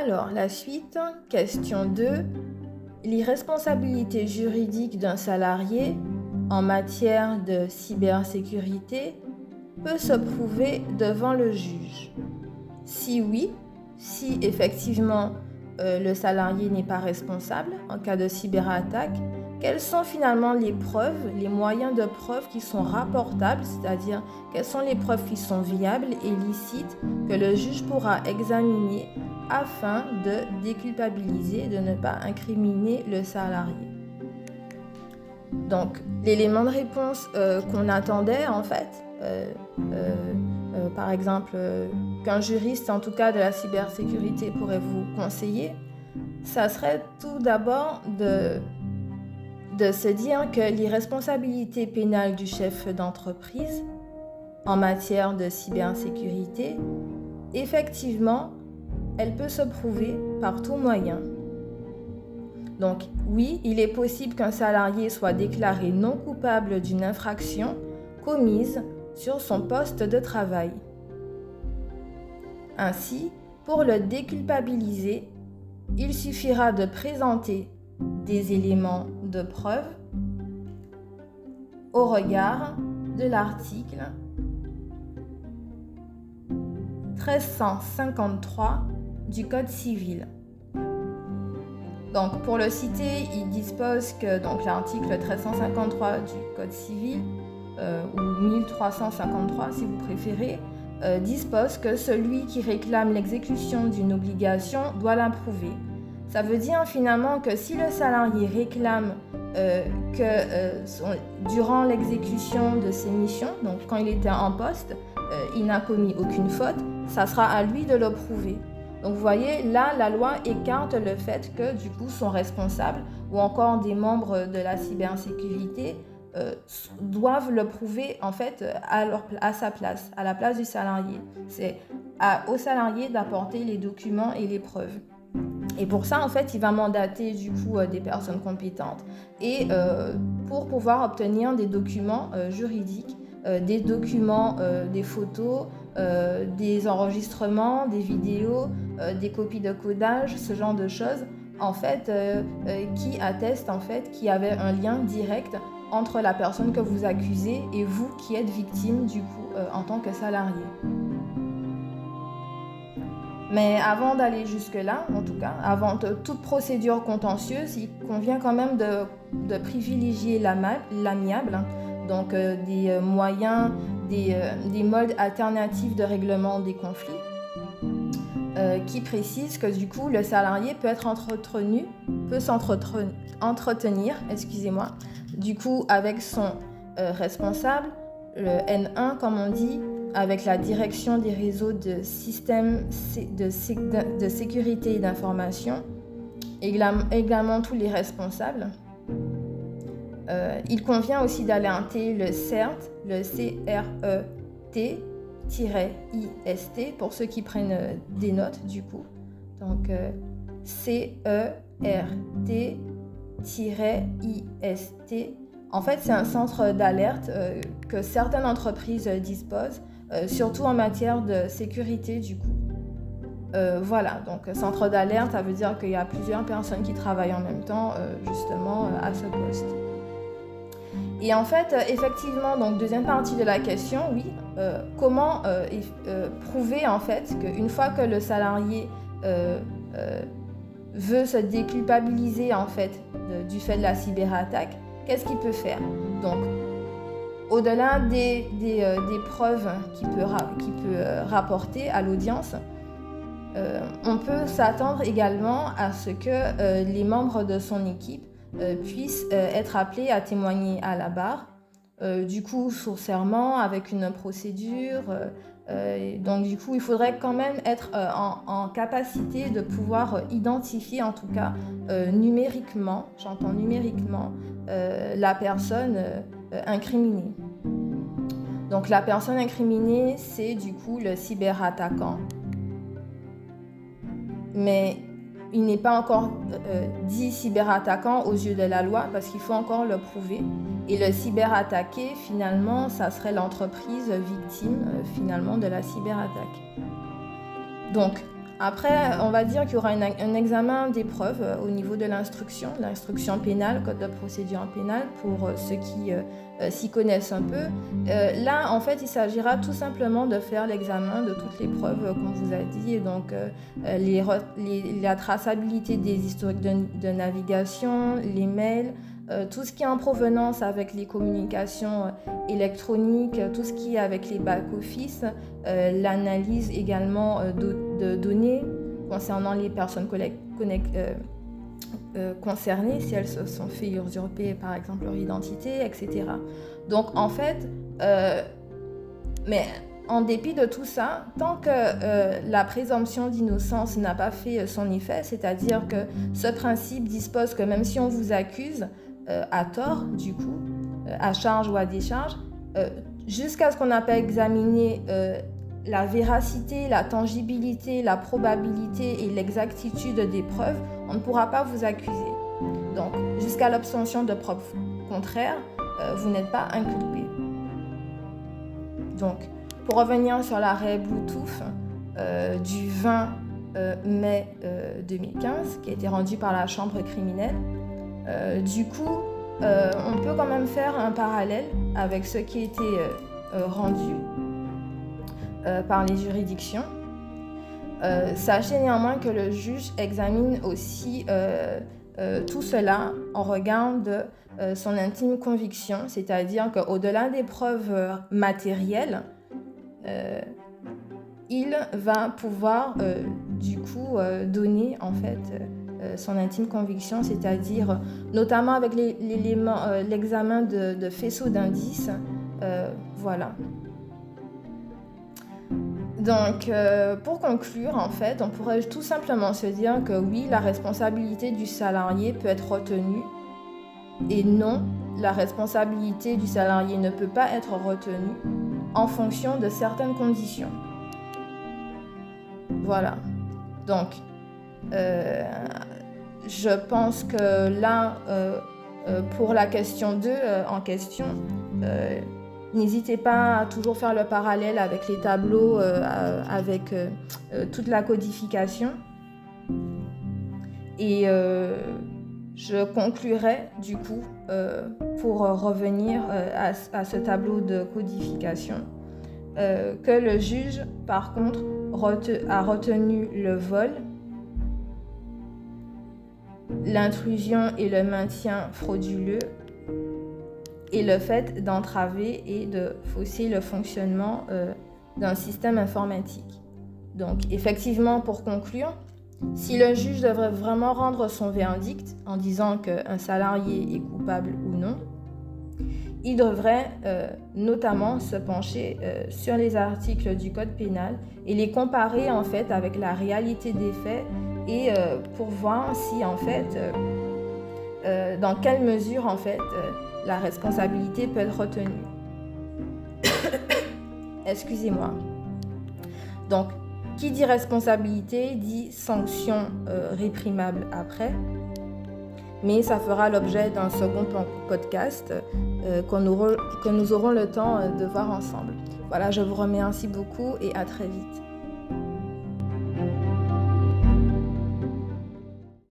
Alors, la suite, question 2. L'irresponsabilité juridique d'un salarié en matière de cybersécurité peut se prouver devant le juge. Si oui, si effectivement euh, le salarié n'est pas responsable en cas de cyberattaque, quelles sont finalement les preuves, les moyens de preuve qui sont rapportables, c'est-à-dire quelles sont les preuves qui sont viables et licites que le juge pourra examiner afin de déculpabiliser, de ne pas incriminer le salarié? Donc, l'élément de réponse euh, qu'on attendait, en fait, euh, par exemple, qu'un juriste, en tout cas de la cybersécurité, pourrait vous conseiller, ça serait tout d'abord de de se dire que l'irresponsabilité pénale du chef d'entreprise en matière de cybersécurité, effectivement, elle peut se prouver par tout moyen. Donc oui, il est possible qu'un salarié soit déclaré non coupable d'une infraction commise sur son poste de travail. Ainsi, pour le déculpabiliser, il suffira de présenter des éléments de preuve au regard de l'article 1353 du Code civil. Donc pour le citer, il dispose que l'article 1353 du Code civil euh, ou 1353 si vous préférez euh, dispose que celui qui réclame l'exécution d'une obligation doit l'approuver ça veut dire finalement que si le salarié réclame euh, que euh, durant l'exécution de ses missions, donc quand il était en poste, euh, il n'a commis aucune faute, ça sera à lui de le prouver. Donc vous voyez, là, la loi écarte le fait que du coup son responsable ou encore des membres de la cybersécurité doivent le prouver en fait à, à, sa place, à la place du salarié. C'est au salarié d'apporter les documents et les preuves. Et pour ça, en fait, il va mandater du coup euh, des personnes compétentes et euh, pour pouvoir obtenir des documents euh, juridiques, des documents, des photos, des enregistrements, des vidéos, des copies de codage, ce genre de choses, en fait, qui attestent en fait qu'il y avait un lien direct entre la personne que vous accusez et vous qui êtes victime du coup en tant que salarié. Mais avant d'aller jusque-là, en tout cas, avant toute procédure contentieuse, il convient quand même de, privilégier l'amiable, hein. donc euh, des euh, moyens, euh, des, modes alternatifs de règlement des conflits, qui précisent que du coup, le salarié peut être entretenu, peut s'entretenir, excusez-moi, du coup, avec son responsable, le N1 comme on dit, avec la direction des réseaux de systèmes de, sécurité et d'information, également tous les responsables. Euh, il convient aussi d'alerter le CERT, le C-R-E-T-IST, pour ceux qui prennent euh, des notes du coup. Donc euh, C-E-R-T-IST. En fait, c'est un centre d'alerte que certaines entreprises disposent euh, surtout en matière de sécurité du coup. Euh, voilà, donc centre d'alerte, ça veut dire qu'il y a plusieurs personnes qui travaillent en même temps euh, justement à ce poste. Et en fait, effectivement, donc deuxième partie de la question, oui, comment prouver en fait qu'une fois que le salarié veut se déculpabiliser en fait du fait de la cyberattaque, qu'est-ce qu'il peut faire? Donc au-delà des, euh, preuves qu'il peut, euh, rapporter à l'audience, euh, on peut s'attendre également à ce que les membres de son équipe puissent être appelés à témoigner à la barre, du coup sous serment, avec une procédure. donc du coup, il faudrait quand même être en, capacité de pouvoir identifier, en tout cas numériquement, j'entends numériquement, la personne euh, incriminé. Donc la personne incriminée, c'est du coup le cyberattaquant. Mais il n'est pas encore euh, dit cyberattaquant aux yeux de la loi parce qu'il faut encore le prouver. Et le cyberattaqué, finalement, ça serait l'entreprise victime euh, finalement de la cyberattaque. Donc, Après, on va dire qu'il y aura un, examen d'épreuve euh, au niveau de l'instruction, l'instruction pénale, code de procédure pénale, pour ceux qui s'y connaissent un peu. là, en fait, il s'agira tout simplement de faire l'examen de toutes les preuves qu'on vous a dit, donc les, la traçabilité des historiques de, navigation, les mails, tout ce qui est en provenance avec les communications électroniques, tout ce qui est avec les back-office, l'analyse également de données concernant les personnes euh, euh, concernées, si elles se sont fait usurper par exemple leur identité, etc. Donc en fait, euh, mais en dépit de tout ça, tant que la présomption d'innocence n'a pas fait son effet, c'est-à-dire que ce principe dispose que même si on vous accuse à tort, du coup, à charge ou à décharge, jusqu'à ce qu'on n'a pas examiné la véracité, la tangibilité, la probabilité et l'exactitude des preuves, on ne pourra pas vous accuser. Donc, jusqu'à l'obtention de preuves contraires, euh, vous n'êtes pas inculpé. Donc, pour revenir sur l'arrêt Bluetooth euh, du 20 euh, mai 2015, qui a été rendu par la Chambre criminelle, du coup, on peut quand même faire un parallèle avec ce qui a été rendu euh, par les juridictions. Euh, sachez néanmoins que le juge examine aussi euh, tout cela en regard de son intime conviction, c'est-à-dire qu'au-delà des preuves matérielles, il va pouvoir du coup donner en fait son intime conviction, c'est-à-dire notamment avec l'examen de, de, faisceau d'indices. voilà. Donc, euh, pour conclure, en fait, on pourrait tout simplement se dire que oui, la responsabilité du salarié peut être retenue et non, la responsabilité du salarié ne peut pas être retenue en fonction de certaines conditions. Voilà. Donc, euh, je pense que là, euh, pour la question 2 en question, N'hésitez pas à toujours faire le parallèle avec les tableaux, euh, avec euh, euh, toute la codification. Et je conclurai du coup, pour revenir à, ce tableau de codification, que le juge, par contre, a retenu le vol, l'intrusion et le maintien frauduleux et le fait d'entraver et de fausser le fonctionnement euh, d'un système informatique. Donc effectivement, pour conclure, si le juge devrait vraiment rendre son verdict en disant qu'un salarié est coupable ou non, il devrait euh, notamment se pencher euh, sur les articles du Code pénal et les comparer en fait avec la réalité des faits et pour voir si en fait, dans quelle mesure en fait la responsabilité peut être retenue. Excusez-moi. Donc, qui dit responsabilité dit sanction euh, réprimable après. Mais ça fera l'objet d'un second podcast euh, que nous aurons le temps euh, de voir ensemble. Voilà, je vous remercie beaucoup et à très vite.